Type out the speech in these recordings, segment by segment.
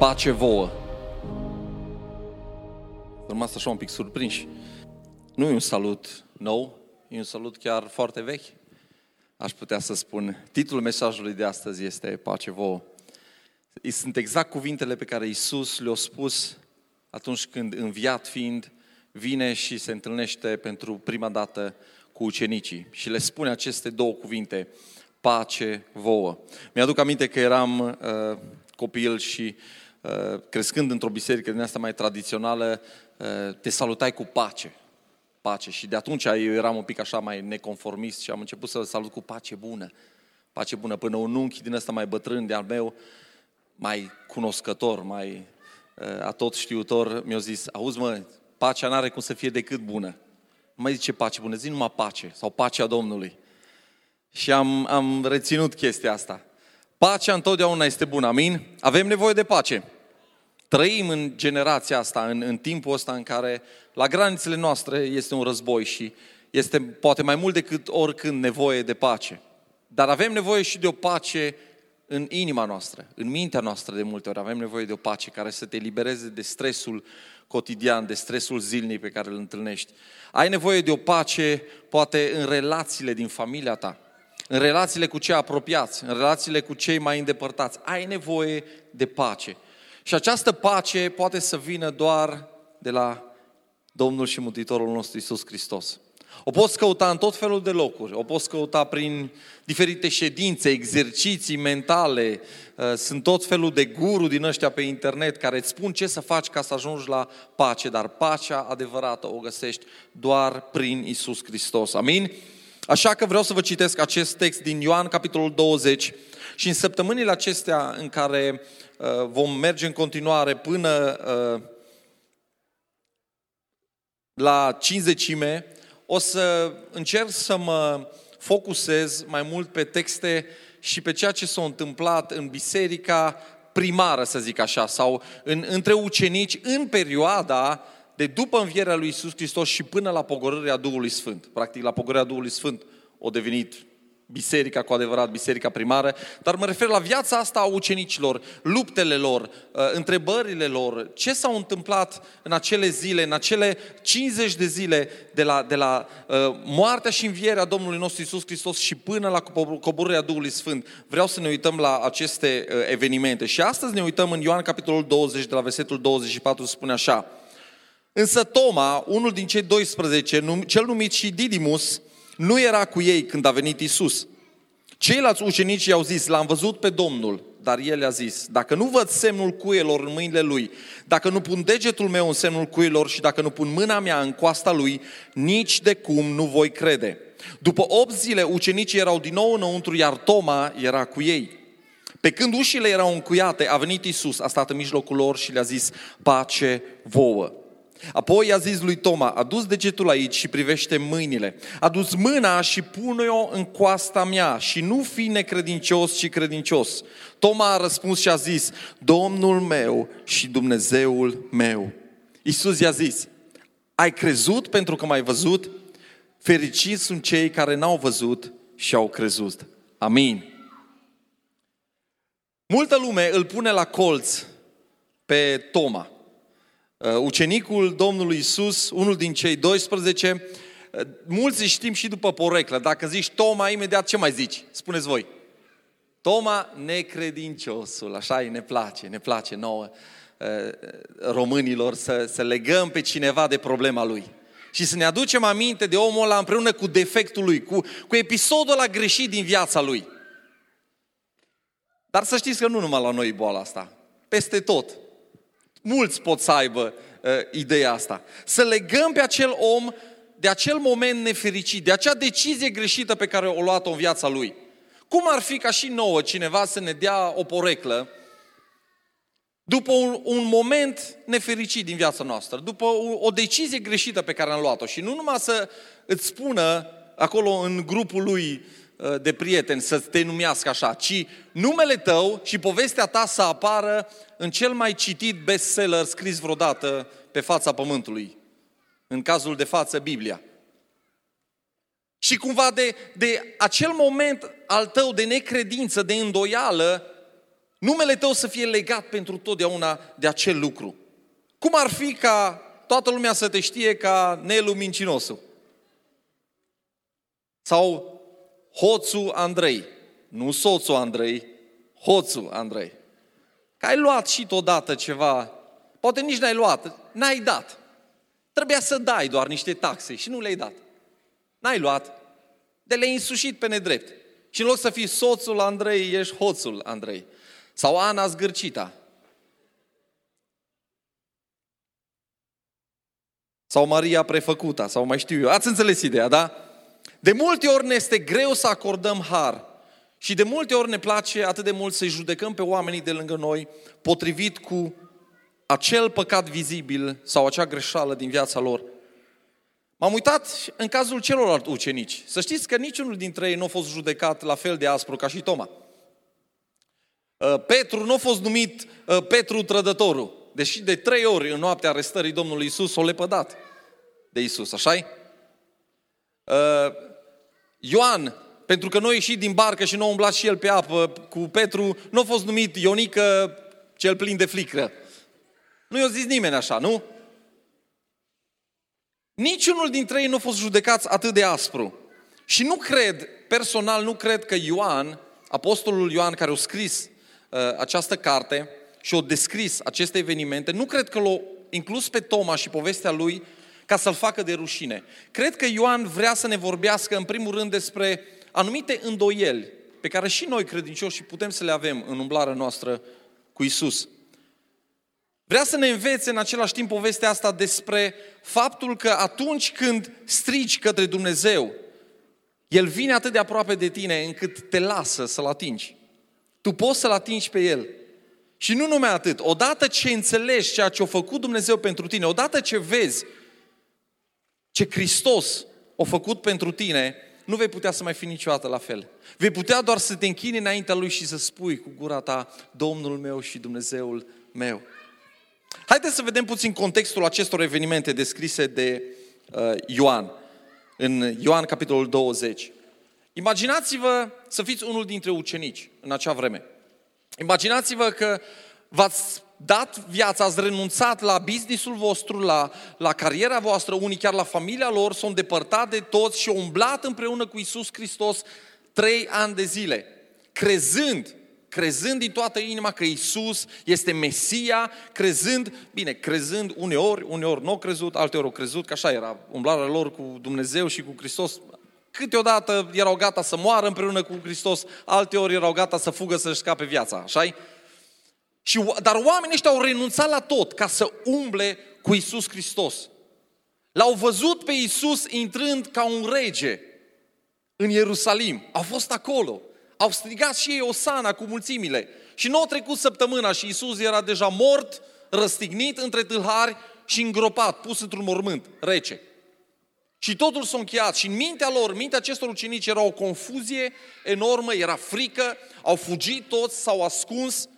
pace vouă. Rămas așa un pic surprinși. Nu e un salut nou, e un salut chiar foarte vechi. Aș putea să spun. Titlul mesajului de astăzi este Pace vouă. Sunt exact cuvintele pe care Isus le-a spus atunci când, înviat fiind, vine și se întâlnește pentru prima dată cu ucenicii. Și le spune aceste două cuvinte, pace vouă. Mi-aduc aminte că eram uh, copil și uh, crescând într-o biserică din asta mai tradițională, uh, te salutai cu pace. Pace. Și de atunci eu eram un pic așa mai neconformist și am început să salut cu pace bună. Pace bună. Până un unchi din ăsta mai bătrân de al meu, mai cunoscător, mai uh, atot știutor, mi-a zis, auzi mă, pacea n-are cum să fie decât bună. Nu mai zice pace bună, zi numai pace sau pacea Domnului. Și am, am reținut chestia asta. Pacea întotdeauna este bună, amin? Avem nevoie de pace. Trăim în generația asta, în, în timpul ăsta în care la granițele noastre este un război și este poate mai mult decât oricând nevoie de pace. Dar avem nevoie și de o pace în inima noastră, în mintea noastră de multe ori. Avem nevoie de o pace care să te libereze de stresul cotidian, de stresul zilnic pe care îl întâlnești. Ai nevoie de o pace, poate în relațiile din familia ta în relațiile cu cei apropiați, în relațiile cu cei mai îndepărtați. Ai nevoie de pace. Și această pace poate să vină doar de la Domnul și Mântuitorul nostru Isus Hristos. O poți căuta în tot felul de locuri, o poți căuta prin diferite ședințe, exerciții mentale, uh, sunt tot felul de guru din ăștia pe internet care îți spun ce să faci ca să ajungi la pace, dar pacea adevărată o găsești doar prin Isus Hristos. Amin? Așa că vreau să vă citesc acest text din Ioan, capitolul 20, și în săptămânile acestea în care uh, vom merge în continuare până uh, la cinzecime, o să încerc să mă focusez mai mult pe texte și pe ceea ce s-a întâmplat în biserica primară, să zic așa, sau în, între ucenici în perioada de după învierea lui Isus Hristos și până la pogorârea Duhului Sfânt. Practic, la pogorârea Duhului Sfânt o devenit biserica cu adevărat, biserica primară, dar mă refer la viața asta a ucenicilor, luptele lor, uh, întrebările lor, ce s-au întâmplat în acele zile, în acele 50 de zile de la, de la uh, moartea și învierea Domnului nostru Isus Hristos și până la coborârea Duhului Sfânt. Vreau să ne uităm la aceste uh, evenimente. Și astăzi ne uităm în Ioan capitolul 20, de la versetul 24, spune așa, Însă Toma, unul din cei 12, cel numit și Didimus, nu era cu ei când a venit Isus. Ceilalți ucenici i-au zis, l-am văzut pe Domnul, dar el a zis, dacă nu văd semnul cuielor în mâinile lui, dacă nu pun degetul meu în semnul cuielor și dacă nu pun mâna mea în coasta lui, nici de cum nu voi crede. După 8 zile, ucenicii erau din nou înăuntru, iar Toma era cu ei. Pe când ușile erau încuiate, a venit Isus, a stat în mijlocul lor și le-a zis, pace vouă. Apoi i-a zis lui Toma, adus degetul aici și privește mâinile. Adus mâna și pune-o în coasta mea și nu fi necredincios și credincios. Toma a răspuns și a zis, Domnul meu și Dumnezeul meu. Iisus i-a zis, ai crezut pentru că m-ai văzut? Fericiți sunt cei care n-au văzut și au crezut. Amin. Multă lume îl pune la colț pe Toma. Uh, ucenicul Domnului Isus, unul din cei 12, uh, mulți știm și după poreclă. Dacă zici Toma, imediat ce mai zici? Spuneți voi. Toma, necredinciosul, așa e, ne place, ne place nouă uh, românilor să, să legăm pe cineva de problema lui. Și să ne aducem aminte de omul ăla împreună cu defectul lui, cu, cu episodul ăla greșit din viața lui. Dar să știți că nu numai la noi e boala asta. Peste tot. Mulți pot să aibă uh, ideea asta. Să legăm pe acel om de acel moment nefericit, de acea decizie greșită pe care o luat-o în viața lui. Cum ar fi ca și nouă cineva să ne dea o poreclă după un, un moment nefericit din viața noastră, după o, o decizie greșită pe care am luat-o și nu numai să îți spună acolo în grupul lui uh, de prieteni să te numească așa, ci numele tău și povestea ta să apară în cel mai citit bestseller scris vreodată pe fața pământului. În cazul de față, Biblia. Și cumva de, de acel moment al tău de necredință, de îndoială, numele tău să fie legat pentru totdeauna de acel lucru. Cum ar fi ca toată lumea să te știe ca Nelu Mincinosul? Sau hoțul Andrei, nu soțul Andrei, hoțul Andrei. Că ai luat și odată ceva, poate nici n-ai luat, n-ai dat. Trebuia să dai doar niște taxe și nu le-ai dat. N-ai luat, de le-ai însușit pe nedrept. Și în loc să fii soțul Andrei, ești hoțul Andrei. Sau Ana Zgârcita. Sau Maria Prefăcuta, sau mai știu eu. Ați înțeles ideea, da? De multe ori ne este greu să acordăm har. Și de multe ori ne place atât de mult să-i judecăm pe oamenii de lângă noi potrivit cu acel păcat vizibil sau acea greșeală din viața lor. M-am uitat în cazul celorlalți ucenici. Să știți că niciunul dintre ei nu a fost judecat la fel de aspru ca și Toma. Uh, Petru nu a fost numit uh, Petru trădătorul, deși de trei ori în noaptea arestării Domnului Isus o lepădat de Isus, așa uh, Ioan, pentru că noi ieșit din barcă și nu a umblat și el pe apă cu Petru, nu a fost numit Ionică cel plin de flicră. Nu i-a zis nimeni așa, nu? Niciunul dintre ei nu a fost judecați atât de aspru. Și nu cred, personal nu cred că Ioan, apostolul Ioan care a scris uh, această carte și a descris aceste evenimente, nu cred că l-a inclus pe Toma și povestea lui ca să-l facă de rușine. Cred că Ioan vrea să ne vorbească în primul rând despre anumite îndoieli pe care și noi credincioși putem să le avem în umblarea noastră cu Isus. Vrea să ne învețe în același timp povestea asta despre faptul că atunci când strigi către Dumnezeu, El vine atât de aproape de tine încât te lasă să-L atingi. Tu poți să-L atingi pe El. Și nu numai atât, odată ce înțelegi ceea ce a făcut Dumnezeu pentru tine, odată ce vezi ce Hristos a făcut pentru tine, nu vei putea să mai fi niciodată la fel. Vei putea doar să te închini înaintea Lui și să spui cu gura ta, Domnul meu și Dumnezeul meu. Haideți să vedem puțin contextul acestor evenimente descrise de uh, Ioan, în Ioan capitolul 20. Imaginați-vă să fiți unul dintre ucenici în acea vreme. Imaginați-vă că v-ați dat viața, ați renunțat la businessul vostru, la, la cariera voastră, unii chiar la familia lor, s-au îndepărtat de toți și au umblat împreună cu Isus Hristos trei ani de zile, crezând crezând din toată inima că Isus este Mesia, crezând, bine, crezând uneori, uneori nu au crezut, alteori au crezut, că așa era umblarea lor cu Dumnezeu și cu Hristos. Câteodată erau gata să moară împreună cu Hristos, alteori erau gata să fugă să-și scape viața, așa și, Dar oamenii ăștia au renunțat la tot ca să umble cu Isus Hristos. L-au văzut pe Isus intrând ca un rege în Ierusalim. Au fost acolo. Au strigat și ei Osana cu mulțimile. Și nu au trecut săptămâna și Isus era deja mort, răstignit între tâlhari și îngropat, pus într-un mormânt rece. Și totul s-a încheiat și în mintea lor, mintea acestor ucenici era o confuzie enormă, era frică, au fugit toți, s-au ascuns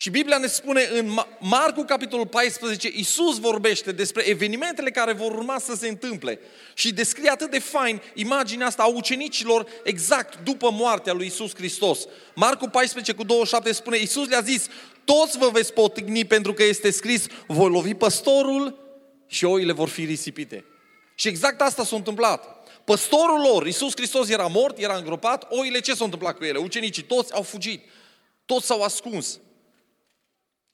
și Biblia ne spune în Marcu, capitolul 14, Iisus vorbește despre evenimentele care vor urma să se întâmple și descrie atât de fain imaginea asta a ucenicilor exact după moartea lui Iisus Hristos. Marcu 14 cu 27 spune, Iisus le-a zis, toți vă veți potigni pentru că este scris, voi lovi păstorul și oile vor fi risipite. Și exact asta s-a întâmplat. Păstorul lor, Iisus Hristos era mort, era îngropat, oile ce s-a întâmplat cu ele? Ucenicii toți au fugit, toți s-au ascuns.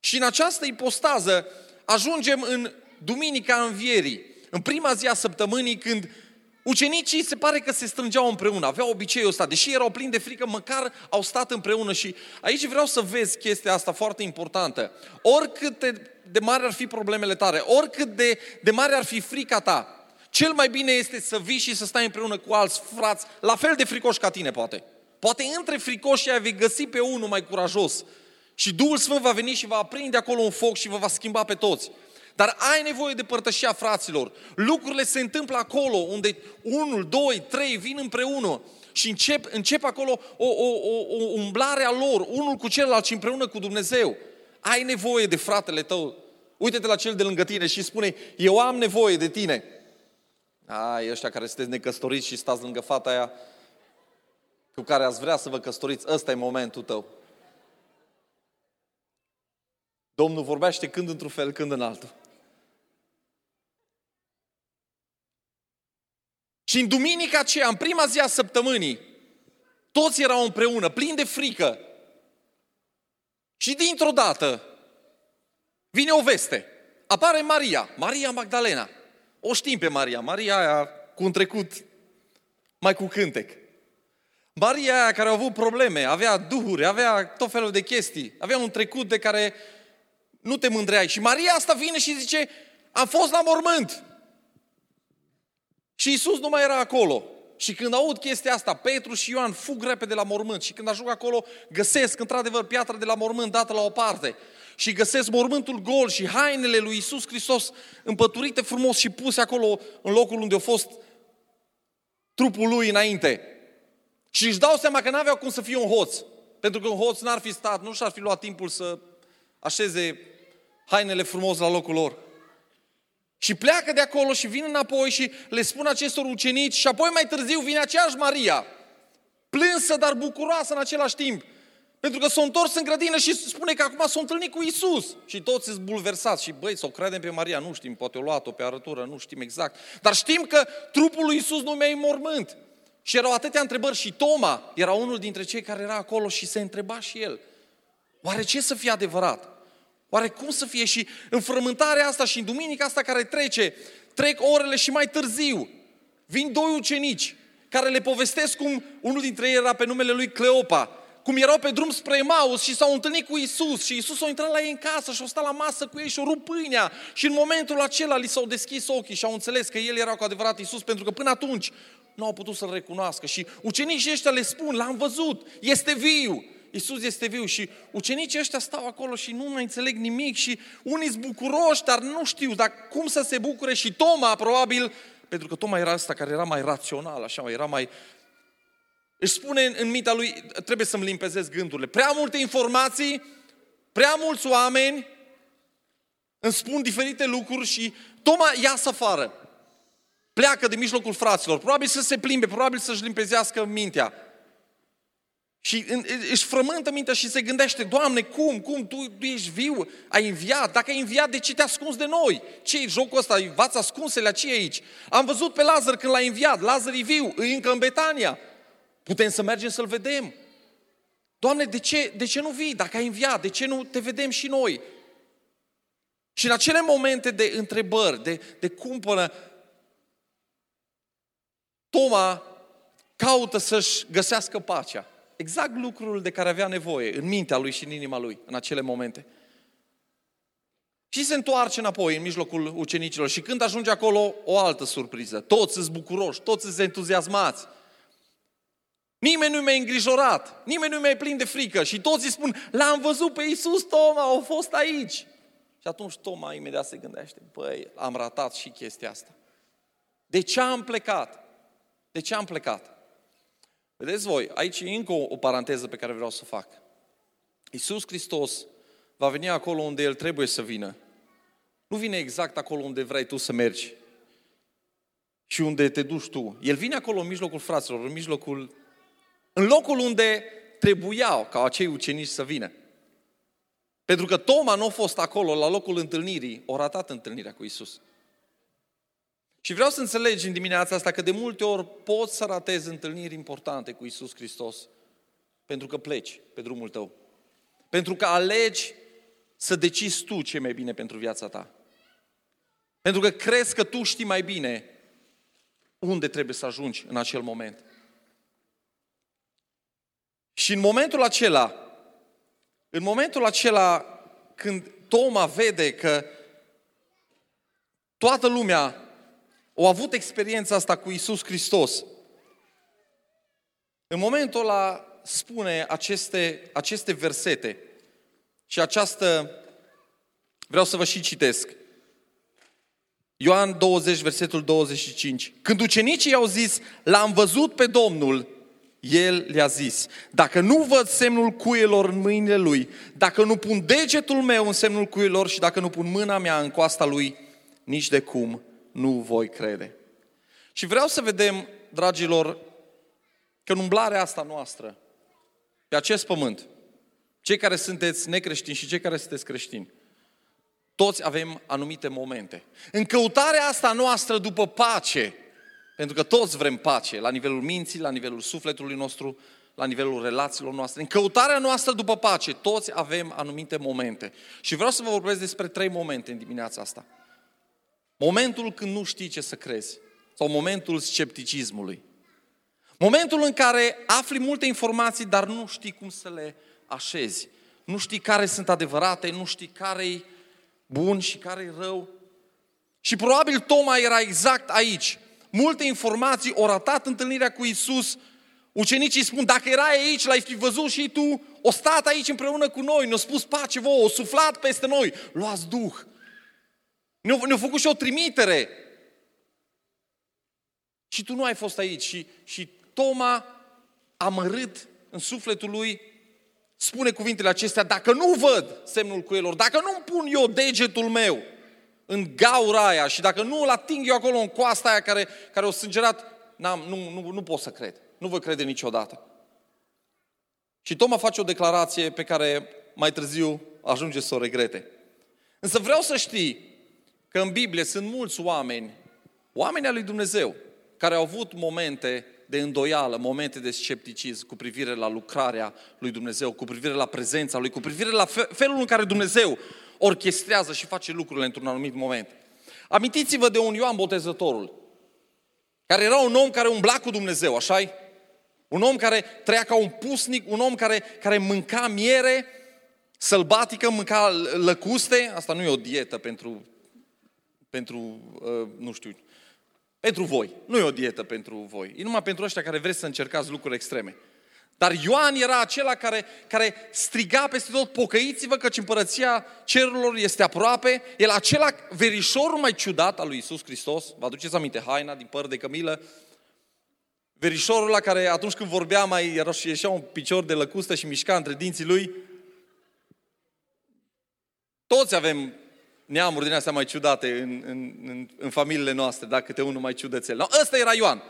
Și în această ipostază ajungem în Duminica Învierii, în prima zi a săptămânii când ucenicii se pare că se strângeau împreună, aveau obiceiul ăsta, deși erau plini de frică, măcar au stat împreună și aici vreau să vezi chestia asta foarte importantă. Oricât de, de mari ar fi problemele tale, oricât de, de mare ar fi frica ta, cel mai bine este să vii și să stai împreună cu alți frați, la fel de fricoși ca tine, poate. Poate între fricoși ai vei găsi pe unul mai curajos, și Duhul Sfânt va veni și va aprinde acolo un foc și vă va schimba pe toți. Dar ai nevoie de părtășia fraților. Lucrurile se întâmplă acolo unde unul, doi, trei vin împreună și încep, încep acolo o, o, o, o umblare a lor, unul cu celălalt și împreună cu Dumnezeu. Ai nevoie de fratele tău. Uite-te la cel de lângă tine și spune, eu am nevoie de tine. Ai, ăștia care sunteți necăstoriți și stați lângă fata aia, cu care ați vrea să vă căsătoriți, ăsta e momentul tău. Domnul vorbește când într-un fel, când în altul. Și în duminica aceea, în prima zi a săptămânii, toți erau împreună, plini de frică. Și dintr-o dată vine o veste. Apare Maria, Maria Magdalena. O știm pe Maria, Maria aia cu un trecut mai cu cântec. Maria aia care a avut probleme, avea duhuri, avea tot felul de chestii, avea un trecut de care nu te mândreai. Și Maria asta vine și zice, am fost la mormânt. Și Isus nu mai era acolo. Și când aud chestia asta, Petru și Ioan fug repede la mormânt și când ajung acolo, găsesc într-adevăr piatra de la mormânt dată la o parte și găsesc mormântul gol și hainele lui Isus Hristos împăturite frumos și puse acolo în locul unde a fost trupul lui înainte. Și își dau seama că n-aveau cum să fie un hoț. Pentru că un hoț n-ar fi stat, nu și-ar fi luat timpul să așeze hainele frumos la locul lor. Și pleacă de acolo și vin înapoi și le spun acestor ucenici și apoi mai târziu vine aceeași Maria, plânsă, dar bucuroasă în același timp. Pentru că s-a întors în grădină și spune că acum s-a întâlnit cu Isus. Și toți sunt bulversați. Și băi, să o credem pe Maria, nu știm, poate o luat-o pe arătură, nu știm exact. Dar știm că trupul lui Isus nu mai e mormânt. Și erau atâtea întrebări și Toma era unul dintre cei care era acolo și se întreba și el. Oare ce să fie adevărat? Oare cum să fie? Și în frământarea asta și în duminica asta care trece, trec orele și mai târziu, vin doi ucenici care le povestesc cum unul dintre ei era pe numele lui Cleopa, cum erau pe drum spre Emaus și s-au întâlnit cu Isus și Isus a intrat la ei în casă și a stat la masă cu ei și a rupt pâinea și în momentul acela li s-au deschis ochii și au înțeles că El era cu adevărat Isus pentru că până atunci nu au putut să-L recunoască și ucenicii ăștia le spun, l-am văzut, este viu. Isus este viu și ucenicii ăștia stau acolo și nu mai înțeleg nimic și unii sunt bucuroși, dar nu știu dar cum să se bucure și Toma probabil, pentru că Toma era ăsta care era mai rațional, așa, era mai... Își spune în, în mintea lui, trebuie să-mi limpezesc gândurile. Prea multe informații, prea mulți oameni îmi spun diferite lucruri și Toma iasă afară. Pleacă de mijlocul fraților, probabil să se plimbe, probabil să-și limpezească mintea. Și își frământă mintea și se gândește, Doamne, cum, cum, tu, tu ești viu, ai înviat, dacă ai înviat, de ce te ascunzi de noi? ce e jocul ăsta? V-ați ascunsele ce aici? Am văzut pe Lazar când l-a înviat, Lazar e viu, e încă în Betania. Putem să mergem să-l vedem. Doamne, de ce, de ce nu vii? Dacă ai înviat, de ce nu te vedem și noi? Și în acele momente de întrebări, de, de cumpără, Toma caută să-și găsească pacea exact lucrul de care avea nevoie în mintea lui și în inima lui în acele momente. Și se întoarce înapoi în mijlocul ucenicilor și când ajunge acolo, o altă surpriză. Toți sunt bucuroși, toți sunt entuziasmați. Nimeni nu mi-a îngrijorat, nimeni nu mi-a plin de frică și toți îi spun, l-am văzut pe Iisus, Toma, au fost aici. Și atunci Toma imediat se gândește, băi, am ratat și chestia asta. De ce am plecat? De ce am plecat? Vedeți voi, aici e încă o, o paranteză pe care vreau să o fac. Iisus Hristos va veni acolo unde El trebuie să vină. Nu vine exact acolo unde vrei tu să mergi și unde te duci tu. El vine acolo în mijlocul fraților, în mijlocul, în locul unde trebuiau ca acei ucenici să vină. Pentru că Toma nu a fost acolo la locul întâlnirii, o ratat întâlnirea cu Isus. Și vreau să înțelegi în dimineața asta că de multe ori poți să ratezi întâlniri importante cu Isus Hristos pentru că pleci pe drumul tău. Pentru că alegi să decizi tu ce e mai bine pentru viața ta. Pentru că crezi că tu știi mai bine unde trebuie să ajungi în acel moment. Și în momentul acela, în momentul acela când Toma vede că toată lumea au avut experiența asta cu Isus Hristos. În momentul ăla spune aceste, aceste versete și această, vreau să vă și citesc. Ioan 20, versetul 25. Când ucenicii au zis, l-am văzut pe Domnul, el le-a zis, dacă nu văd semnul cuielor în mâinile lui, dacă nu pun degetul meu în semnul cuielor și dacă nu pun mâna mea în coasta lui, nici de cum nu voi crede. Și vreau să vedem, dragilor, că în umblarea asta noastră, pe acest pământ, cei care sunteți necreștini și cei care sunteți creștini, toți avem anumite momente. În căutarea asta noastră după pace, pentru că toți vrem pace, la nivelul minții, la nivelul sufletului nostru, la nivelul relațiilor noastre. În căutarea noastră după pace, toți avem anumite momente. Și vreau să vă vorbesc despre trei momente în dimineața asta. Momentul când nu știi ce să crezi. Sau momentul scepticismului. Momentul în care afli multe informații, dar nu știi cum să le așezi. Nu știi care sunt adevărate, nu știi care e bun și care e rău. Și probabil Toma era exact aici. Multe informații, o ratat întâlnirea cu Isus. Ucenicii spun, dacă erai aici, l-ai fi văzut și tu, o stat aici împreună cu noi, ne-a spus pace vouă, o suflat peste noi, luați Duh. Ne-a, ne făcut și o trimitere. Și tu nu ai fost aici. Și, și Toma, amărât în sufletul lui, spune cuvintele acestea, dacă nu văd semnul cuielor, dacă nu pun eu degetul meu în gaura aia și dacă nu îl ating eu acolo în coasta aia care, care o sângerat, n-am, nu, nu, nu pot să cred. Nu voi crede niciodată. Și Toma face o declarație pe care mai târziu ajunge să o regrete. Însă vreau să știi că în Biblie sunt mulți oameni, oameni al lui Dumnezeu, care au avut momente de îndoială, momente de scepticism cu privire la lucrarea lui Dumnezeu, cu privire la prezența lui, cu privire la felul în care Dumnezeu orchestrează și face lucrurile într-un anumit moment. Amintiți-vă de un Ioan Botezătorul, care era un om care umbla cu Dumnezeu, așa -i? Un om care trăia ca un pusnic, un om care, care mânca miere sălbatică, mânca lăcuste, asta nu e o dietă pentru, pentru uh, nu știu, pentru voi. Nu e o dietă pentru voi. E numai pentru ăștia care vreți să încercați lucruri extreme. Dar Ioan era acela care, care striga peste tot, pocăiți-vă căci împărăția cerurilor este aproape. El acela verișorul mai ciudat al lui Isus Hristos, vă aduceți aminte, haina din păr de cămilă, verișorul la care atunci când vorbea mai era și ieșea un picior de lăcustă și mișca între dinții lui. Toți avem neamuri din astea mai ciudate în, în, în, în familiile noastre, dacă câte unul mai ciudățel. No, ăsta era Ioan.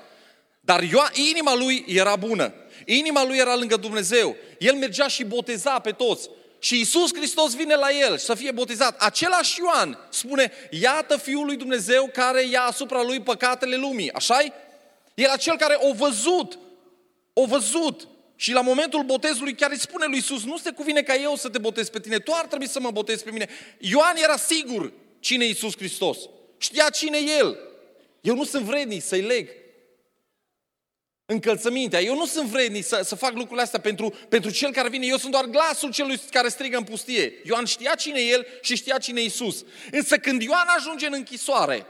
Dar Ioan, inima lui era bună. Inima lui era lângă Dumnezeu. El mergea și boteza pe toți. Și Isus Hristos vine la el să fie botezat. Același Ioan spune, iată Fiul lui Dumnezeu care ia asupra lui păcatele lumii. așa -i? El acel care o văzut, o văzut și la momentul botezului chiar îi spune lui Iisus, nu se cuvine ca eu să te botez pe tine, tu ar trebui să mă botezi pe mine. Ioan era sigur cine e Iisus Hristos. Știa cine e El. Eu nu sunt vrednic să-i leg încălțămintea. Eu nu sunt vrednic să, să fac lucrurile astea pentru, pentru cel care vine. Eu sunt doar glasul celui care strigă în pustie. Ioan știa cine e El și știa cine e Iisus. Însă când Ioan ajunge în închisoare,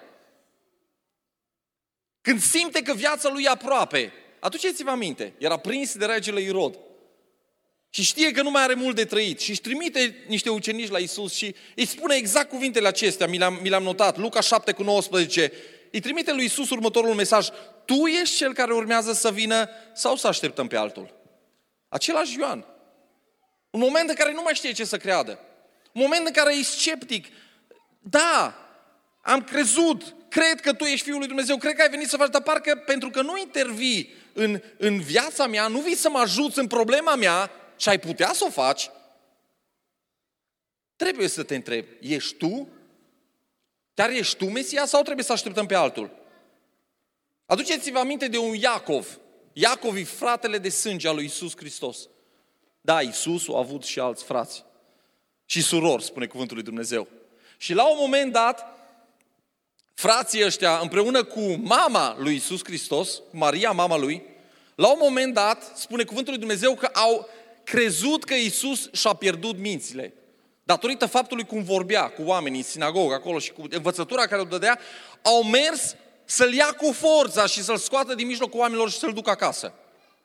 când simte că viața lui e aproape, Aduceți-vă aminte, era prins de regele Irod. Și știe că nu mai are mult de trăit și își trimite niște ucenici la Isus și îi spune exact cuvintele acestea, mi le-am, mi le-am notat, Luca 7 cu 19, îi trimite lui Isus următorul mesaj, tu ești cel care urmează să vină sau să așteptăm pe altul? Același Ioan. Un moment în care nu mai știe ce să creadă. Un moment în care e sceptic. Da, am crezut, cred că tu ești Fiul lui Dumnezeu, cred că ai venit să faci, dar parcă pentru că nu intervii în, în viața mea, nu vii să mă ajuți în problema mea și ai putea să o faci, trebuie să te întreb, ești tu? Chiar ești tu Mesia sau trebuie să așteptăm pe altul? Aduceți-vă aminte de un Iacov. Iacov e fratele de sânge al lui Isus Hristos. Da, Isus a avut și alți frați. Și surori, spune cuvântul lui Dumnezeu. Și la un moment dat, frații ăștia, împreună cu mama lui Isus Hristos, Maria, mama lui, la un moment dat, spune cuvântul lui Dumnezeu că au crezut că Isus și-a pierdut mințile. Datorită faptului cum vorbea cu oamenii în sinagogă acolo și cu învățătura care o dădea, au mers să-l ia cu forța și să-l scoată din mijlocul oamenilor și să-l ducă acasă.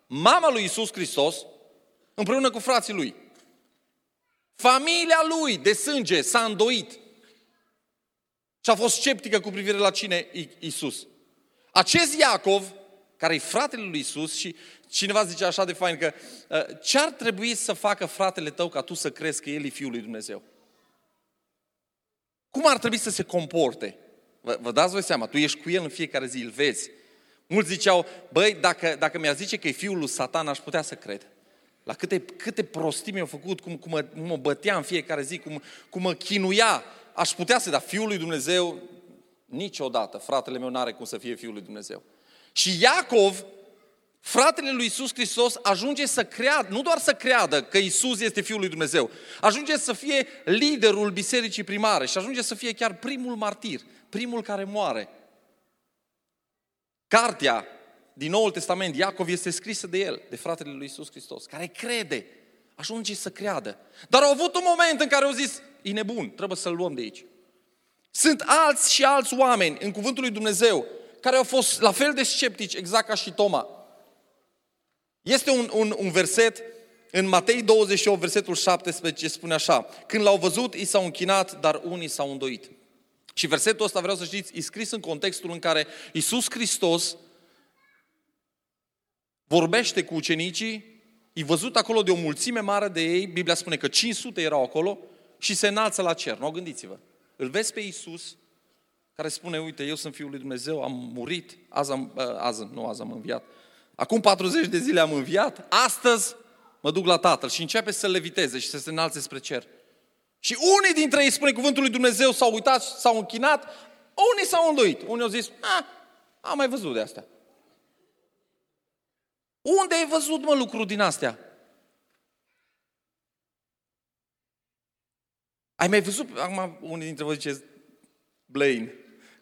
Mama lui Isus Hristos, împreună cu frații lui, familia lui de sânge s-a îndoit și a fost sceptică cu privire la cine e Isus. Acest Iacov, care e fratele lui Isus și cineva zice așa de fain că uh, ce ar trebui să facă fratele tău ca tu să crezi că el e Fiul lui Dumnezeu? Cum ar trebui să se comporte? Vă, vă dați voi seama, tu ești cu el în fiecare zi, îl vezi. Mulți ziceau, băi, dacă, dacă mi-a zice că e fiul lui Satan, aș putea să cred. La câte, câte prostii mi-au făcut, cum, cum, mă, cum mă bătea în fiecare zi, cum, cum mă chinuia. Aș putea să, dar fiul lui Dumnezeu, niciodată, fratele meu n-are cum să fie fiul lui Dumnezeu. Și Iacov, fratele lui Isus Hristos, ajunge să creadă, nu doar să creadă că Isus este fiul lui Dumnezeu, ajunge să fie liderul bisericii primare și ajunge să fie chiar primul martir, primul care moare. Cartea din Noul Testament, Iacov, este scrisă de el, de fratele lui Isus Hristos, care crede, ajunge să creadă. Dar au avut un moment în care au zis, e nebun, trebuie să-l luăm de aici. Sunt alți și alți oameni în cuvântul lui Dumnezeu care au fost la fel de sceptici, exact ca și Toma. Este un, un, un verset în Matei 28, versetul 17, spune așa, Când l-au văzut, i s-au închinat, dar unii s-au îndoit. Și versetul ăsta, vreau să știți, e scris în contextul în care Isus Hristos vorbește cu ucenicii, e văzut acolo de o mulțime mare de ei, Biblia spune că 500 erau acolo și se înalță la cer. Nu, gândiți-vă. Îl vezi pe Isus care spune, uite, eu sunt Fiul lui Dumnezeu, am murit, azi am, azi, nu azi am înviat, acum 40 de zile am înviat, astăzi mă duc la Tatăl și începe să leviteze și să se înalțe spre cer. Și unii dintre ei, spune cuvântul lui Dumnezeu, s-au uitat, s-au închinat, unii s-au îndoit. Unii au zis, a, am mai văzut de asta. Unde ai văzut, mă, lucruri din astea? Ai mai văzut, acum unii dintre voi ziceți, Blaine,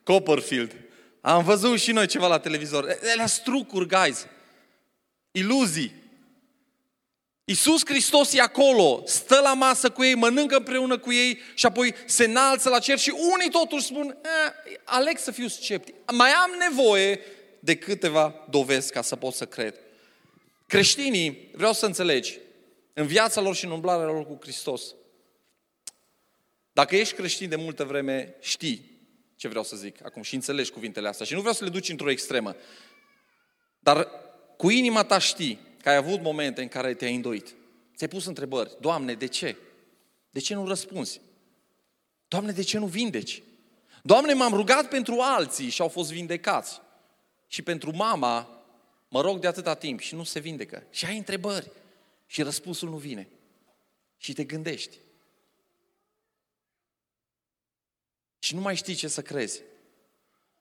Copperfield. Am văzut și noi ceva la televizor. Ele strucuri, guys. Iluzii. Iisus Hristos e acolo, stă la masă cu ei, mănâncă împreună cu ei și apoi se înalță la cer și unii totuși spun, eh, aleg să fiu sceptic. Mai am nevoie de câteva dovezi ca să pot să cred. Creștinii, vreau să înțelegi, în viața lor și în umblarea lor cu Hristos, dacă ești creștin de multă vreme, știi ce vreau să zic acum și înțelegi cuvintele astea și nu vreau să le duci într-o extremă. Dar cu inima ta știi că ai avut momente în care te-ai îndoit. Ți-ai pus întrebări. Doamne, de ce? De ce nu răspunzi? Doamne, de ce nu vindeci? Doamne, m-am rugat pentru alții și au fost vindecați. Și pentru mama mă rog de atâta timp și nu se vindecă. Și ai întrebări și răspunsul nu vine. Și te gândești. Și nu mai știi ce să crezi.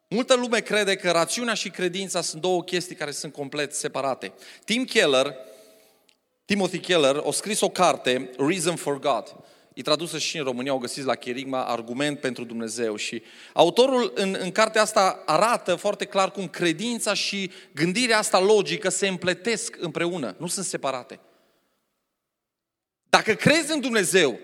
Multă lume crede că rațiunea și credința sunt două chestii care sunt complet separate. Tim Keller, Timothy Keller, a scris o carte, Reason for God. E tradusă și în România, o găsiți la Cherigma, Argument pentru Dumnezeu. Și autorul în, în cartea asta arată foarte clar cum credința și gândirea asta logică se împletesc împreună, nu sunt separate. Dacă crezi în Dumnezeu,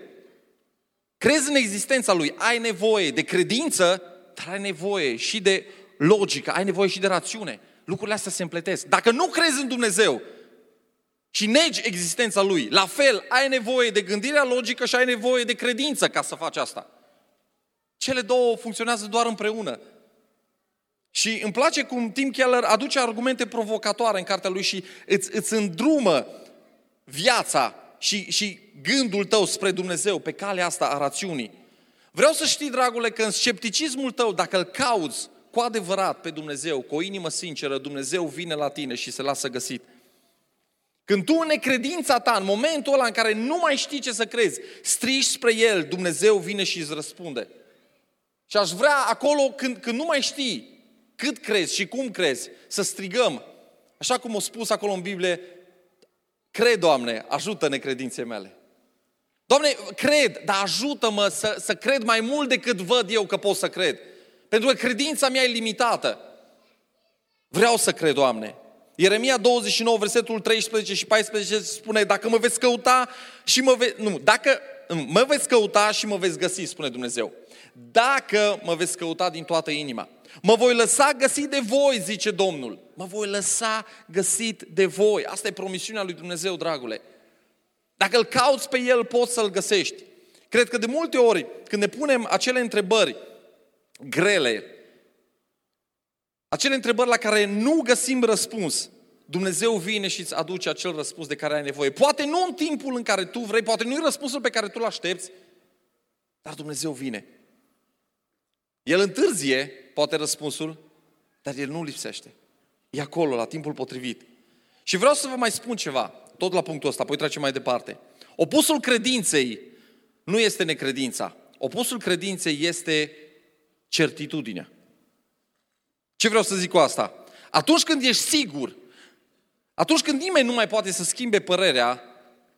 crezi în existența Lui, ai nevoie de credință, dar ai nevoie și de logică, ai nevoie și de rațiune. Lucrurile astea se împletesc. Dacă nu crezi în Dumnezeu și negi existența Lui, la fel ai nevoie de gândirea logică și ai nevoie de credință ca să faci asta. Cele două funcționează doar împreună. Și îmi place cum Tim Keller aduce argumente provocatoare în cartea lui și îți, îți îndrumă viața și, și gândul tău spre Dumnezeu pe calea asta a rațiunii. Vreau să știi, dragule, că în scepticismul tău, dacă îl cauți cu adevărat pe Dumnezeu, cu o inimă sinceră, Dumnezeu vine la tine și se lasă găsit. Când tu în necredința ta, în momentul ăla în care nu mai știi ce să crezi, strigi spre El, Dumnezeu vine și îți răspunde. Și aș vrea acolo, când, când nu mai știi cât crezi și cum crezi, să strigăm, așa cum a spus acolo în Biblie, cred, Doamne, ajută necredințe mele. Doamne, cred, dar ajută-mă să, să cred mai mult decât văd eu că pot să cred. Pentru că credința mea e limitată. Vreau să cred, Doamne. Ieremia 29, versetul 13 și 14 spune, dacă mă veți căuta și mă veți... Nu, dacă mă veți căuta și mă veți găsi, spune Dumnezeu. Dacă mă veți căuta din toată inima. Mă voi lăsa găsit de voi, zice Domnul. Mă voi lăsa găsit de voi. Asta e promisiunea lui Dumnezeu, dragule. Dacă îl cauți pe El, poți să-l găsești. Cred că de multe ori, când ne punem acele întrebări grele, acele întrebări la care nu găsim răspuns, Dumnezeu vine și îți aduce acel răspuns de care ai nevoie. Poate nu în timpul în care tu vrei, poate nu e răspunsul pe care tu îl aștepți, dar Dumnezeu vine. El întârzie, poate răspunsul, dar el nu lipsește. E acolo, la timpul potrivit. Și vreau să vă mai spun ceva, tot la punctul ăsta, apoi trecem mai departe. Opusul credinței nu este necredința. Opusul credinței este certitudinea. Ce vreau să zic cu asta? Atunci când ești sigur, atunci când nimeni nu mai poate să schimbe părerea,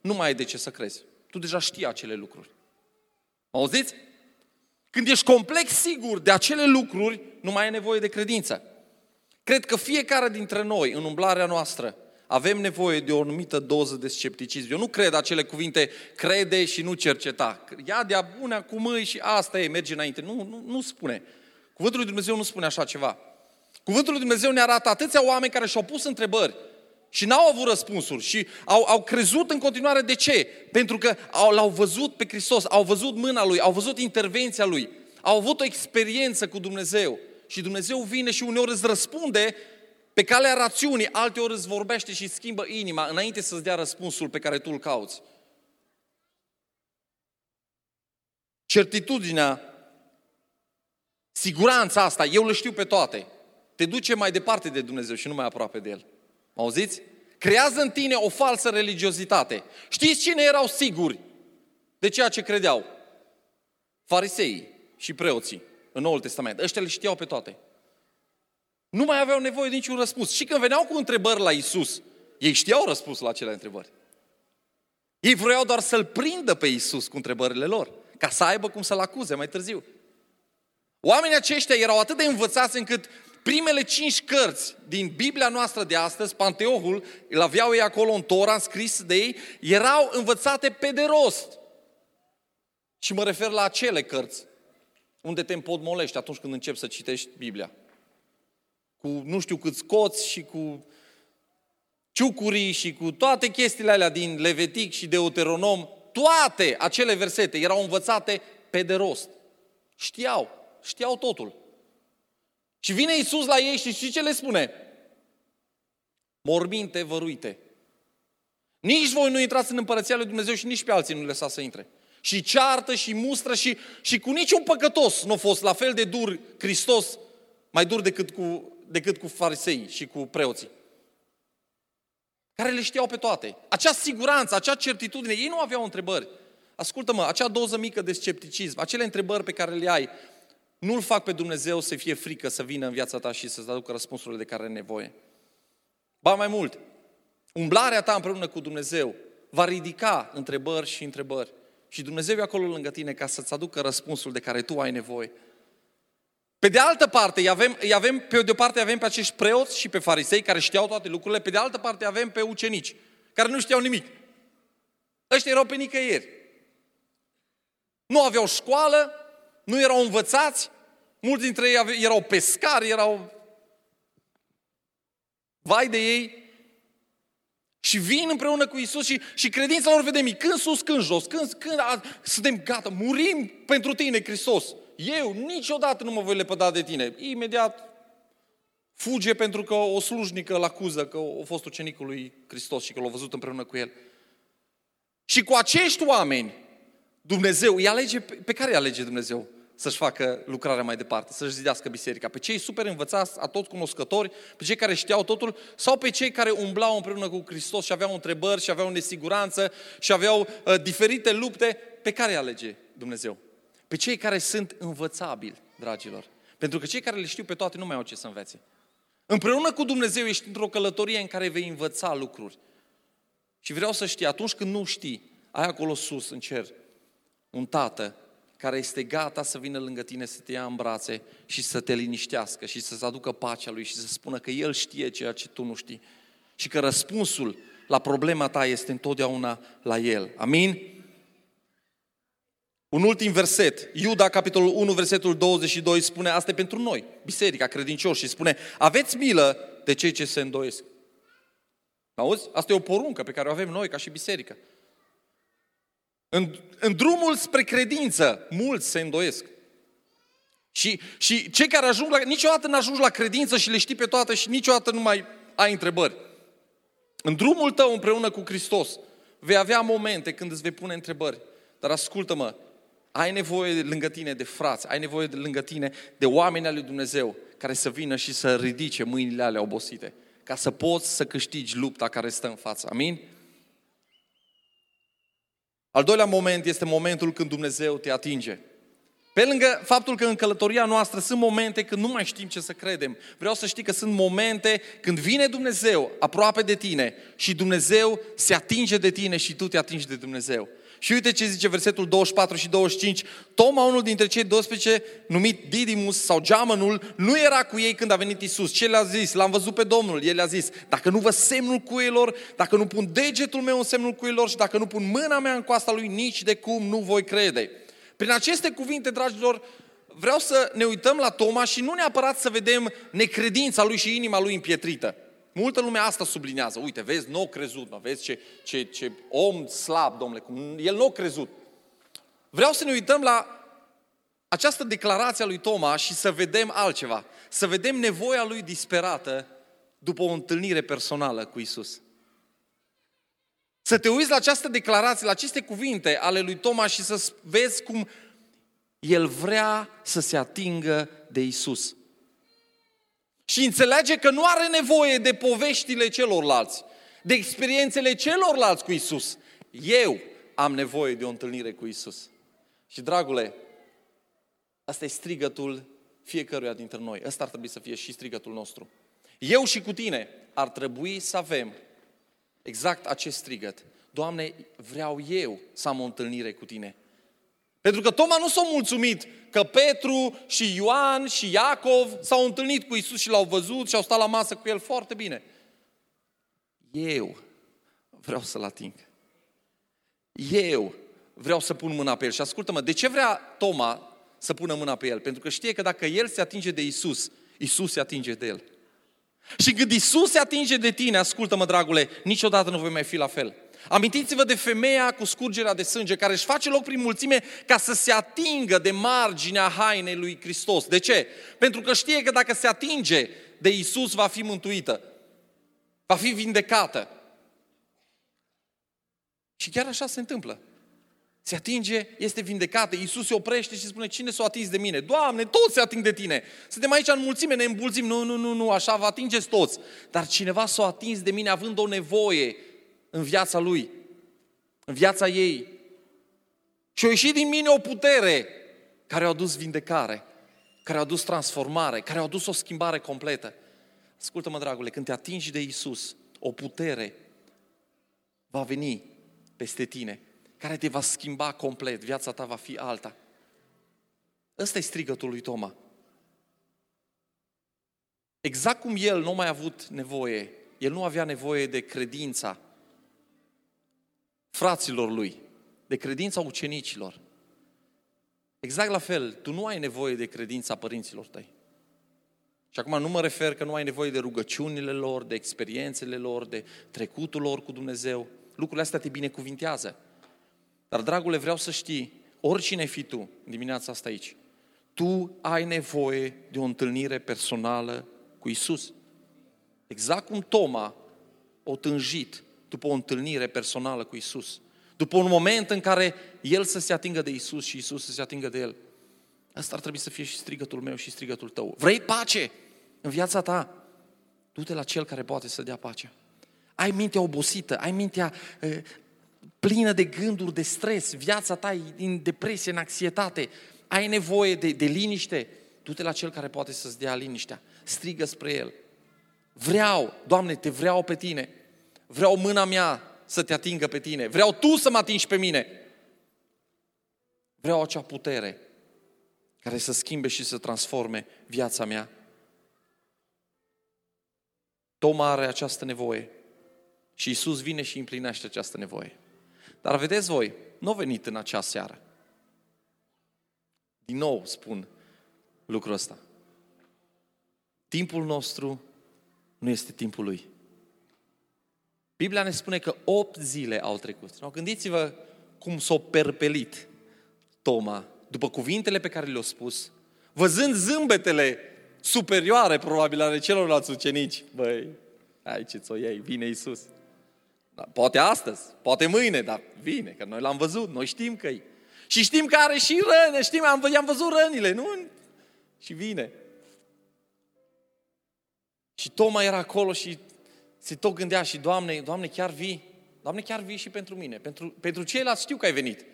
nu mai ai de ce să crezi. Tu deja știi acele lucruri. Auziți? Când ești complex sigur de acele lucruri, nu mai ai nevoie de credință. Cred că fiecare dintre noi, în umblarea noastră, avem nevoie de o anumită doză de scepticism. Eu nu cred acele cuvinte, crede și nu cerceta. Ia de-a bunea cu mâini și asta e, merge înainte. Nu, nu, nu spune. Cuvântul lui Dumnezeu nu spune așa ceva. Cuvântul lui Dumnezeu ne arată atâția oameni care și-au pus întrebări și n-au avut răspunsuri și au, au crezut în continuare. De ce? Pentru că au, l-au văzut pe Hristos, au văzut mâna Lui, au văzut intervenția Lui, au avut o experiență cu Dumnezeu. Și Dumnezeu vine și uneori îți răspunde pe calea rațiunii, alteori îți vorbește și schimbă inima înainte să-ți dea răspunsul pe care tu îl cauți. Certitudinea, siguranța asta, eu le știu pe toate, te duce mai departe de Dumnezeu și nu mai aproape de El. Auziți? Creează în tine o falsă religiozitate. Știți cine erau siguri de ceea ce credeau? Fariseii și preoții în Noul Testament. Ăștia le știau pe toate. Nu mai aveau nevoie de niciun răspuns. Și când veneau cu întrebări la Isus, ei știau răspunsul la acele întrebări. Ei vreau doar să-L prindă pe Isus cu întrebările lor, ca să aibă cum să-L acuze mai târziu. Oamenii aceștia erau atât de învățați încât primele cinci cărți din Biblia noastră de astăzi, Panteohul, îl aveau ei acolo în Tora, scris de ei, erau învățate pe de rost. Și mă refer la acele cărți unde te împodmolești atunci când începi să citești Biblia. Cu nu știu câți coți și cu ciucurii și cu toate chestiile alea din Levitic și Deuteronom, toate acele versete erau învățate pe de rost. Știau, știau totul. Și vine Iisus la ei și știi ce le spune? Morbinte, văruite. Nici voi nu intrați în împărăția lui Dumnezeu și nici pe alții nu lăsați să intre. Și ceartă și mustră și, și cu niciun păcătos nu a fost la fel de dur Hristos, mai dur decât cu, decât cu farisei și cu preoții. Care le știau pe toate. Acea siguranță, acea certitudine, ei nu aveau întrebări. Ascultă-mă, acea doză mică de scepticism, acele întrebări pe care le ai, nu-L fac pe Dumnezeu să fie frică să vină în viața ta și să-ți aducă răspunsurile de care are nevoie. Ba mai mult, umblarea ta împreună cu Dumnezeu va ridica întrebări și întrebări. Și Dumnezeu e acolo lângă tine ca să-ți aducă răspunsul de care tu ai nevoie. Pe de altă parte, îi avem, îi avem, pe de o parte avem pe acești preoți și pe farisei care știau toate lucrurile, pe de altă parte avem pe ucenici care nu știau nimic. Ăștia erau pe nicăieri. Nu aveau școală, nu erau învățați, mulți dintre ei erau pescari, erau... Vai de ei! Și vin împreună cu Isus și, și credința lor vedem când sus, când jos, când, când a, suntem gata, murim pentru tine, Hristos. Eu niciodată nu mă voi lepăda de tine. Imediat fuge pentru că o slujnică îl acuză că a fost ucenicul lui Hristos și că l-a văzut împreună cu el. Și cu acești oameni, Dumnezeu îi alege, pe care îi alege Dumnezeu? Să-și facă lucrarea mai departe, să-și zidească biserica. Pe cei super învățați, a toți cunoscători, pe cei care știau totul, sau pe cei care umblau împreună cu Hristos și aveau întrebări și aveau nesiguranță și aveau uh, diferite lupte, pe care îi alege Dumnezeu? Pe cei care sunt învățabili, dragilor. Pentru că cei care le știu pe toate nu mai au ce să învețe. Împreună cu Dumnezeu ești într-o călătorie în care vei învăța lucruri. Și vreau să știi, atunci când nu știi, ai acolo sus, în cer, un tată care este gata să vină lângă tine, să te ia în brațe și să te liniștească și să-ți aducă pacea lui și să spună că El știe ceea ce tu nu știi. Și că răspunsul la problema ta este întotdeauna la El. Amin? Un ultim verset, Iuda, capitolul 1, versetul 22, spune, asta e pentru noi, biserica, credincioși, și spune, aveți milă de cei ce se îndoiesc. Auzi? Asta e o poruncă pe care o avem noi ca și biserică. În, în drumul spre credință, mulți se îndoiesc. Și, și cei care ajung la... Niciodată nu ajungi la credință și le știi pe toate și niciodată nu mai ai întrebări. În drumul tău împreună cu Hristos vei avea momente când îți vei pune întrebări. Dar ascultă-mă, ai nevoie lângă tine de frați, ai nevoie de lângă tine de oameni al lui Dumnezeu care să vină și să ridice mâinile alea obosite ca să poți să câștigi lupta care stă în față. Amin? Al doilea moment este momentul când Dumnezeu te atinge. Pe lângă faptul că în călătoria noastră sunt momente când nu mai știm ce să credem, vreau să știi că sunt momente când vine Dumnezeu aproape de tine și Dumnezeu se atinge de tine și tu te atingi de Dumnezeu. Și uite ce zice versetul 24 și 25. Toma, unul dintre cei 12, numit Didimus sau Geamănul, nu era cu ei când a venit Isus. Ce le-a zis? L-am văzut pe Domnul. El le-a zis, dacă nu vă semnul cuielor, dacă nu pun degetul meu în semnul cuielor și dacă nu pun mâna mea în coasta lui, nici de cum nu voi crede. Prin aceste cuvinte, dragilor, vreau să ne uităm la Toma și nu neapărat să vedem necredința lui și inima lui împietrită. Multă lume asta sublinează. Uite, vezi, nu crezut, mă, vezi ce, ce, ce om slab, domnule, cum el nu a crezut. Vreau să ne uităm la această declarație a lui Toma și să vedem altceva. Să vedem nevoia lui disperată după o întâlnire personală cu Isus. Să te uiți la această declarație, la aceste cuvinte ale lui Toma și să vezi cum el vrea să se atingă de Isus. Și înțelege că nu are nevoie de poveștile celorlalți, de experiențele celorlalți cu Isus. Eu am nevoie de o întâlnire cu Isus. Și dragule, asta e strigătul fiecăruia dintre noi. Ăsta ar trebui să fie și strigătul nostru. Eu și cu tine ar trebui să avem exact acest strigăt. Doamne, vreau eu să am o întâlnire cu tine. Pentru că Toma nu s-a mulțumit că Petru și Ioan și Iacov s-au întâlnit cu Isus și l-au văzut și au stat la masă cu el foarte bine. Eu vreau să-l ating. Eu vreau să pun mâna pe el. Și ascultă-mă, de ce vrea Toma să pună mâna pe el? Pentru că știe că dacă el se atinge de Isus, Isus se atinge de el. Și când Isus se atinge de tine, ascultă-mă, dragule, niciodată nu voi mai fi la fel. Amintiți-vă de femeia cu scurgerea de sânge care își face loc prin mulțime ca să se atingă de marginea hainei lui Hristos. De ce? Pentru că știe că dacă se atinge de Isus va fi mântuită, va fi vindecată. Și chiar așa se întâmplă. Se atinge, este vindecată, Iisus se oprește și spune, cine s-a atins de mine? Doamne, toți se ating de tine. Suntem aici în mulțime, ne îmbulzim. Nu, nu, nu, nu, așa vă atingeți toți. Dar cineva s-a atins de mine având o nevoie în viața lui, în viața ei. Și a ieșit din mine o putere care a adus vindecare, care a adus transformare, care a adus o schimbare completă. Ascultă-mă, dragule, când te atingi de Isus, o putere va veni peste tine, care te va schimba complet, viața ta va fi alta. Ăsta e strigătul lui Toma. Exact cum el nu mai a avut nevoie, el nu avea nevoie de credința fraților lui, de credința ucenicilor. Exact la fel, tu nu ai nevoie de credința părinților tăi. Și acum nu mă refer că nu ai nevoie de rugăciunile lor, de experiențele lor, de trecutul lor cu Dumnezeu. Lucrurile astea te binecuvintează. Dar, dragule, vreau să știi, oricine fi tu dimineața asta aici, tu ai nevoie de o întâlnire personală cu Isus. Exact cum Toma o tânjit după o întâlnire personală cu Isus. După un moment în care El să se atingă de Isus și Isus să se atingă de El. Asta ar trebui să fie și strigătul meu și strigătul tău. Vrei pace în viața ta? Du-te la Cel care poate să dea pace. Ai mintea obosită, ai mintea uh, plină de gânduri, de stres, viața ta e în depresie, în anxietate, ai nevoie de, de liniște, du-te la Cel care poate să-ți dea liniștea. Strigă spre El. Vreau, Doamne, te vreau pe Tine. Vreau mâna mea să te atingă pe tine. Vreau tu să mă atingi pe mine. Vreau acea putere care să schimbe și să transforme viața mea. Toma are această nevoie și Isus vine și împlinește această nevoie. Dar vedeți voi, nu a venit în acea seară. Din nou spun lucrul ăsta. Timpul nostru nu este timpul lui. Biblia ne spune că opt zile au trecut. No, gândiți-vă cum s-a perpelit Toma după cuvintele pe care le-a spus, văzând zâmbetele superioare probabil ale celorlalți ucenici. Băi, aici ce-ți iei, vine Iisus. Da, poate astăzi, poate mâine, dar vine, că noi l-am văzut, noi știm că e. Și știm că are și răni, știm, am, am văzut rănile, nu? Și vine. Și Toma era acolo și se tot gândea și, Doamne, Doamne, chiar vii? Doamne, chiar vii și pentru mine. Pentru, pentru ceilalți știu că ai venit.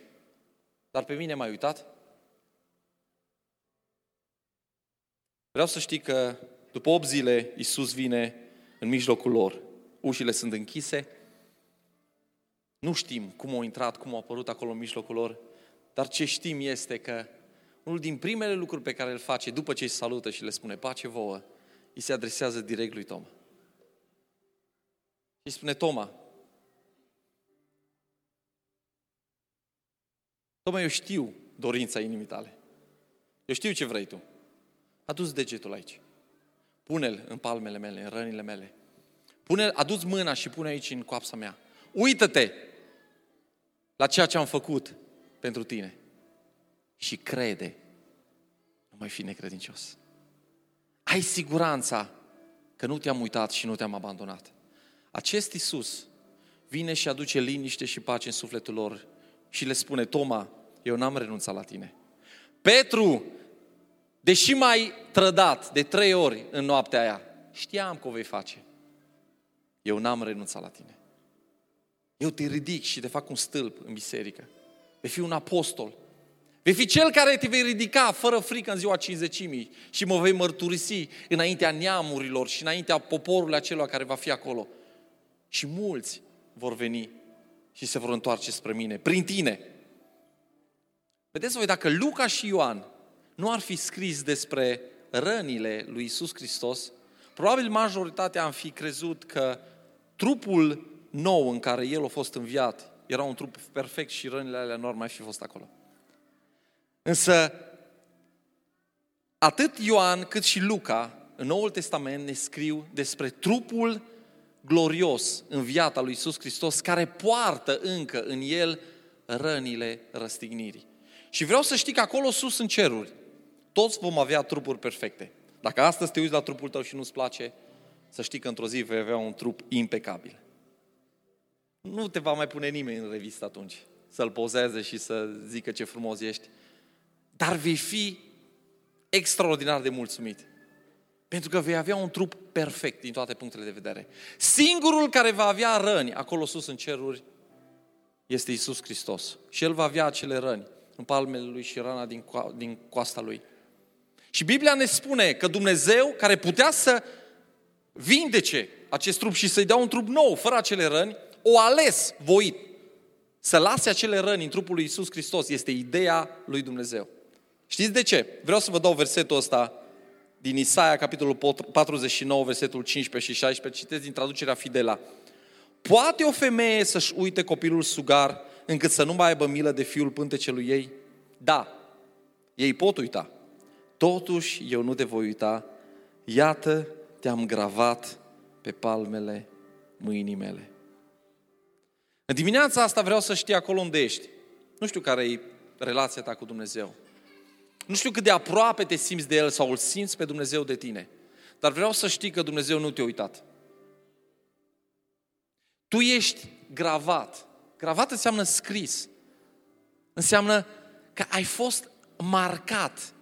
Dar pe mine m-ai uitat? Vreau să știi că după 8 zile Iisus vine în mijlocul lor. Ușile sunt închise. Nu știm cum au intrat, cum au apărut acolo în mijlocul lor, dar ce știm este că unul din primele lucruri pe care îl face după ce îi salută și le spune pace vouă, îi se adresează direct lui Toma. Și spune Toma, Toma, eu știu dorința inimii tale. Eu știu ce vrei tu. Adu-ți degetul aici. Pune-l în palmele mele, în rănile mele. Pune, adu-ți mâna și pune aici în coapsa mea. Uită-te la ceea ce am făcut pentru tine. Și crede. Nu mai fi necredincios. Ai siguranța că nu te-am uitat și nu te-am abandonat. Acest Isus vine și aduce liniște și pace în sufletul lor și le spune, Toma, eu n-am renunțat la tine. Petru, deși m-ai trădat de trei ori în noaptea aia, știam că o vei face. Eu n-am renunțat la tine. Eu te ridic și te fac un stâlp în biserică. Vei fi un apostol. Vei fi cel care te vei ridica fără frică în ziua cinzecimii și mă vei mărturisi înaintea neamurilor și înaintea poporului acelua care va fi acolo. Și mulți vor veni și se vor întoarce spre mine, prin tine. Vedeți voi, dacă Luca și Ioan nu ar fi scris despre rănile lui Isus Hristos, probabil majoritatea am fi crezut că trupul nou în care el a fost înviat era un trup perfect și rănile alea nu ar mai fi fost acolo. Însă, atât Ioan cât și Luca, în Noul Testament, ne scriu despre trupul glorios înviat al lui Isus Hristos, care poartă încă în el rănile răstignirii. Și vreau să știi că acolo sus în ceruri, toți vom avea trupuri perfecte. Dacă astăzi te uiți la trupul tău și nu-ți place, să știi că într-o zi vei avea un trup impecabil. Nu te va mai pune nimeni în revistă atunci să-l pozeze și să zică ce frumos ești. Dar vei fi extraordinar de mulțumit. Pentru că vei avea un trup perfect din toate punctele de vedere. Singurul care va avea răni acolo sus în ceruri este Isus Hristos. Și El va avea acele răni în palmele Lui și rana din, co- din coasta Lui. Și Biblia ne spune că Dumnezeu, care putea să vindece acest trup și să-i dea un trup nou, fără acele răni, o ales voit să lase acele răni în trupul lui Isus Hristos. Este ideea lui Dumnezeu. Știți de ce? Vreau să vă dau versetul ăsta din Isaia, capitolul 49, versetul 15 și 16, citesc din traducerea Fidela. Poate o femeie să-și uite copilul sugar încât să nu mai aibă milă de fiul pântecelui ei? Da, ei pot uita. Totuși, eu nu te voi uita. Iată, te-am gravat pe palmele mâinii mele. În dimineața asta vreau să știi acolo unde ești. Nu știu care e relația ta cu Dumnezeu. Nu știu cât de aproape te simți de El sau îl simți pe Dumnezeu de tine. Dar vreau să știi că Dumnezeu nu te-a uitat. Tu ești gravat. Gravat înseamnă scris. Înseamnă că ai fost marcat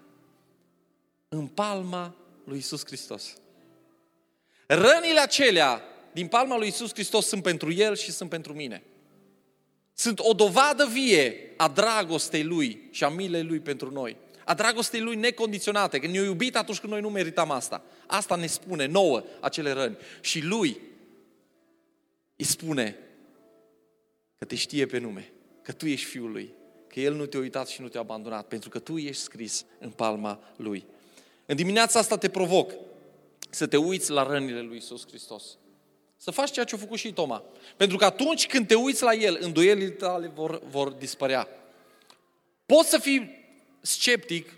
în palma lui Isus Hristos. Rănile acelea din palma lui Isus Hristos sunt pentru El și sunt pentru mine. Sunt o dovadă vie a dragostei Lui și a milei Lui pentru noi a dragostei Lui necondiționate, că ne-a iubit atunci când noi nu meritam asta. Asta ne spune nouă acele răni. Și Lui îi spune că te știe pe nume, că tu ești Fiul Lui, că El nu te-a uitat și nu te-a abandonat, pentru că tu ești scris în palma Lui. În dimineața asta te provoc să te uiți la rănile Lui Iisus Hristos. Să faci ceea ce a făcut și Toma. Pentru că atunci când te uiți la El, îndoielile tale vor, vor dispărea. Poți să fii sceptic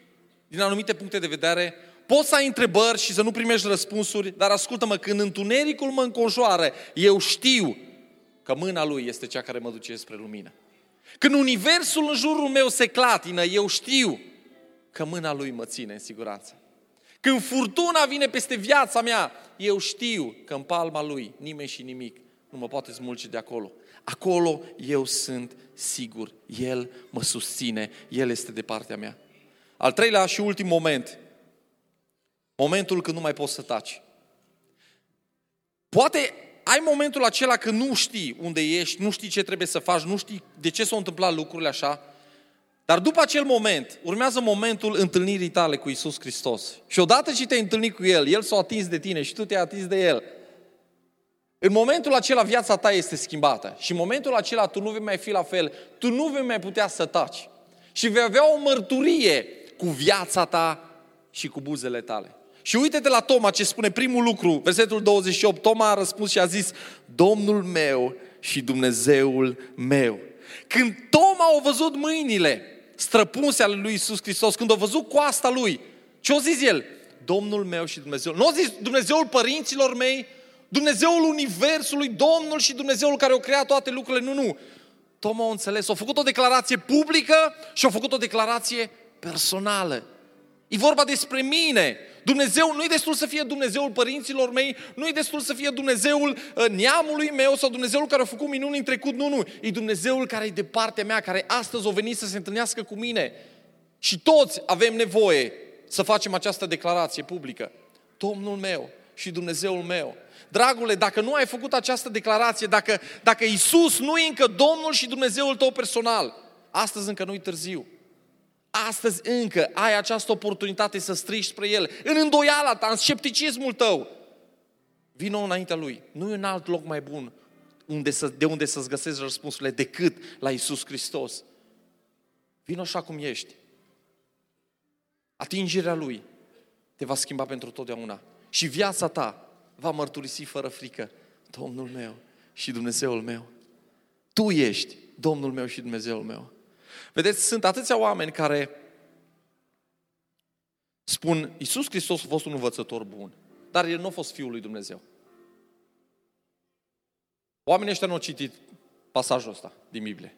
din anumite puncte de vedere, poți să ai întrebări și să nu primești răspunsuri, dar ascultă-mă, când întunericul mă înconjoară, eu știu că mâna Lui este cea care mă duce spre lumină. Când universul în jurul meu se clatină, eu știu că mâna Lui mă ține în siguranță. Când furtuna vine peste viața mea, eu știu că în palma Lui nimeni și nimic nu mă poate smulge de acolo. Acolo eu sunt sigur. El mă susține. El este de partea mea. Al treilea și ultim moment. Momentul când nu mai poți să taci. Poate ai momentul acela că nu știi unde ești, nu știi ce trebuie să faci, nu știi de ce s-au întâmplat lucrurile așa, dar după acel moment, urmează momentul întâlnirii tale cu Isus Hristos. Și odată ce te-ai întâlnit cu El, El s-a atins de tine și tu te-ai atins de El. În momentul acela viața ta este schimbată și în momentul acela tu nu vei mai fi la fel, tu nu vei mai putea să taci și vei avea o mărturie cu viața ta și cu buzele tale. Și uite-te la Toma ce spune primul lucru, versetul 28, Toma a răspuns și a zis, Domnul meu și Dumnezeul meu. Când Toma a văzut mâinile străpunse ale lui Isus Hristos, când a văzut coasta lui, ce a zis el? Domnul meu și Dumnezeul. Nu a zis Dumnezeul părinților mei, Dumnezeul Universului, Domnul și Dumnezeul care a creat toate lucrurile. Nu, nu. Toma a înțeles, a făcut o declarație publică și a făcut o declarație personală. E vorba despre mine. Dumnezeu nu e destul să fie Dumnezeul părinților mei, nu e destul să fie Dumnezeul uh, neamului meu sau Dumnezeul care a făcut minuni în trecut. Nu, nu. E Dumnezeul care e de partea mea, care astăzi a venit să se întâlnească cu mine. Și toți avem nevoie să facem această declarație publică. Domnul meu și Dumnezeul meu. Dragule, dacă nu ai făcut această declarație, dacă, dacă Isus nu e încă Domnul și Dumnezeul tău personal, astăzi încă nu-i târziu. Astăzi încă ai această oportunitate să strigi spre El, în îndoiala ta, în scepticismul tău. Vino înaintea Lui. Nu e un alt loc mai bun unde să, de unde să-ți găsezi răspunsurile decât la Isus Hristos. Vino așa cum ești. Atingerea Lui te va schimba pentru totdeauna. Și viața ta va mărturisi fără frică, Domnul meu și Dumnezeul meu. Tu ești Domnul meu și Dumnezeul meu. Vedeți, sunt atâția oameni care spun, Iisus Hristos a fost un învățător bun, dar El nu a fost Fiul lui Dumnezeu. Oamenii ăștia nu au citit pasajul ăsta din Biblie.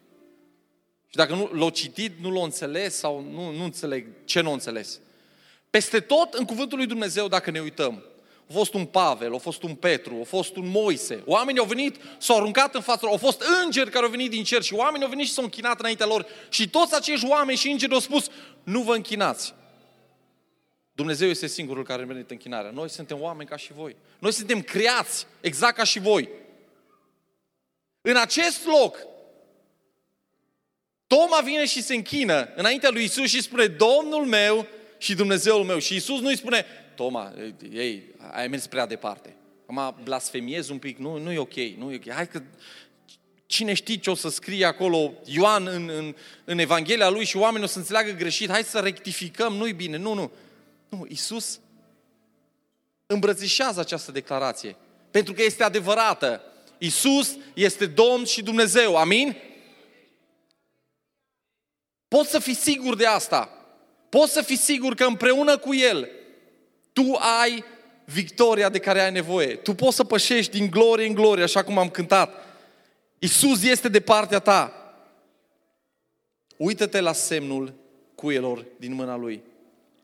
Și dacă nu l-au citit, nu l-au înțeles sau nu, nu înțeleg ce nu au înțeles. Peste tot în cuvântul lui Dumnezeu, dacă ne uităm, a fost un Pavel, a fost un Petru, a fost un Moise. Oamenii au venit, s-au aruncat în fața lor, au fost îngeri care au venit din cer și oamenii au venit și s-au închinat înaintea lor. Și toți acești oameni și îngeri au spus, nu vă închinați. Dumnezeu este singurul care merită închinarea. Noi suntem oameni ca și voi. Noi suntem creați exact ca și voi. În acest loc, Toma vine și se închină înaintea lui Isus și spune, Domnul meu și Dumnezeul meu. Și Isus nu îi spune, Toma, ei, ai mers prea departe. Acum blasfemiez un pic, nu, nu e ok, nu e ok. Hai că cine știe ce o să scrie acolo Ioan în, în, în Evanghelia lui și oamenii o să înțeleagă greșit, hai să rectificăm, nu-i bine. Nu, nu. Nu, Iisus îmbrățișează această declarație. Pentru că este adevărată. Iisus este Domn și Dumnezeu. Amin? Poți să fii sigur de asta. Poți să fii sigur că împreună cu El tu ai victoria de care ai nevoie. Tu poți să pășești din glorie în glorie, așa cum am cântat. Isus este de partea ta. Uită-te la semnul cuielor din mâna Lui.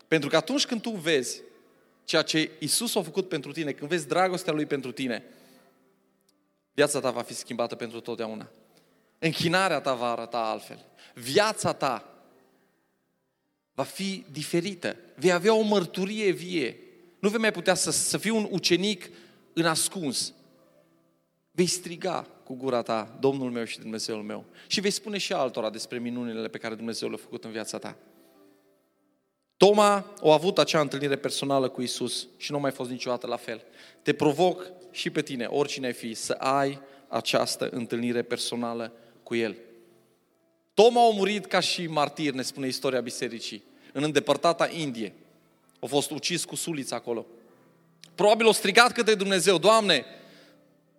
Pentru că atunci când tu vezi ceea ce Isus a făcut pentru tine, când vezi dragostea Lui pentru tine, viața ta va fi schimbată pentru totdeauna. Închinarea ta va arăta altfel. Viața ta va fi diferită. Vei avea o mărturie vie. Nu vei mai putea să, să fii un ucenic în ascuns. Vei striga cu gura ta, Domnul meu și Dumnezeul meu. Și vei spune și altora despre minunile pe care Dumnezeu le-a făcut în viața ta. Toma a avut acea întâlnire personală cu Isus și nu a mai fost niciodată la fel. Te provoc și pe tine, oricine ai fi, să ai această întâlnire personală cu El. Toma a murit ca și martir, ne spune istoria bisericii, în îndepărtata Indie. A fost ucis cu sulița acolo. Probabil a strigat către Dumnezeu, Doamne,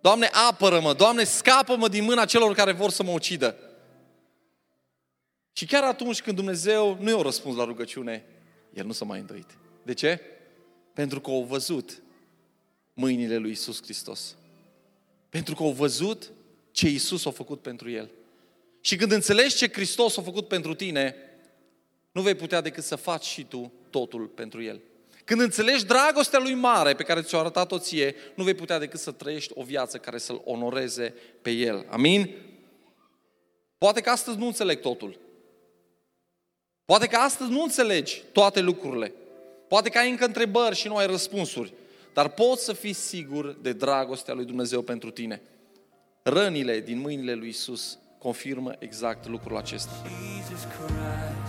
Doamne, apără-mă, Doamne, scapă-mă din mâna celor care vor să mă ucidă. Și chiar atunci când Dumnezeu nu i-a răspuns la rugăciune, el nu s-a mai îndoit. De ce? Pentru că au văzut mâinile lui Isus Hristos. Pentru că au văzut ce Isus a făcut pentru el. Și când înțelegi ce Hristos a făcut pentru tine, nu vei putea decât să faci și tu totul pentru El. Când înțelegi dragostea Lui mare pe care ți-o arătat-o ție, nu vei putea decât să trăiești o viață care să-L onoreze pe El. Amin? Poate că astăzi nu înțeleg totul. Poate că astăzi nu înțelegi toate lucrurile. Poate că ai încă întrebări și nu ai răspunsuri. dar poți să fii sigur de dragostea lui Dumnezeu pentru tine. Rănile din mâinile lui Isus confirmă exact lucrul acesta. Jesus Christ,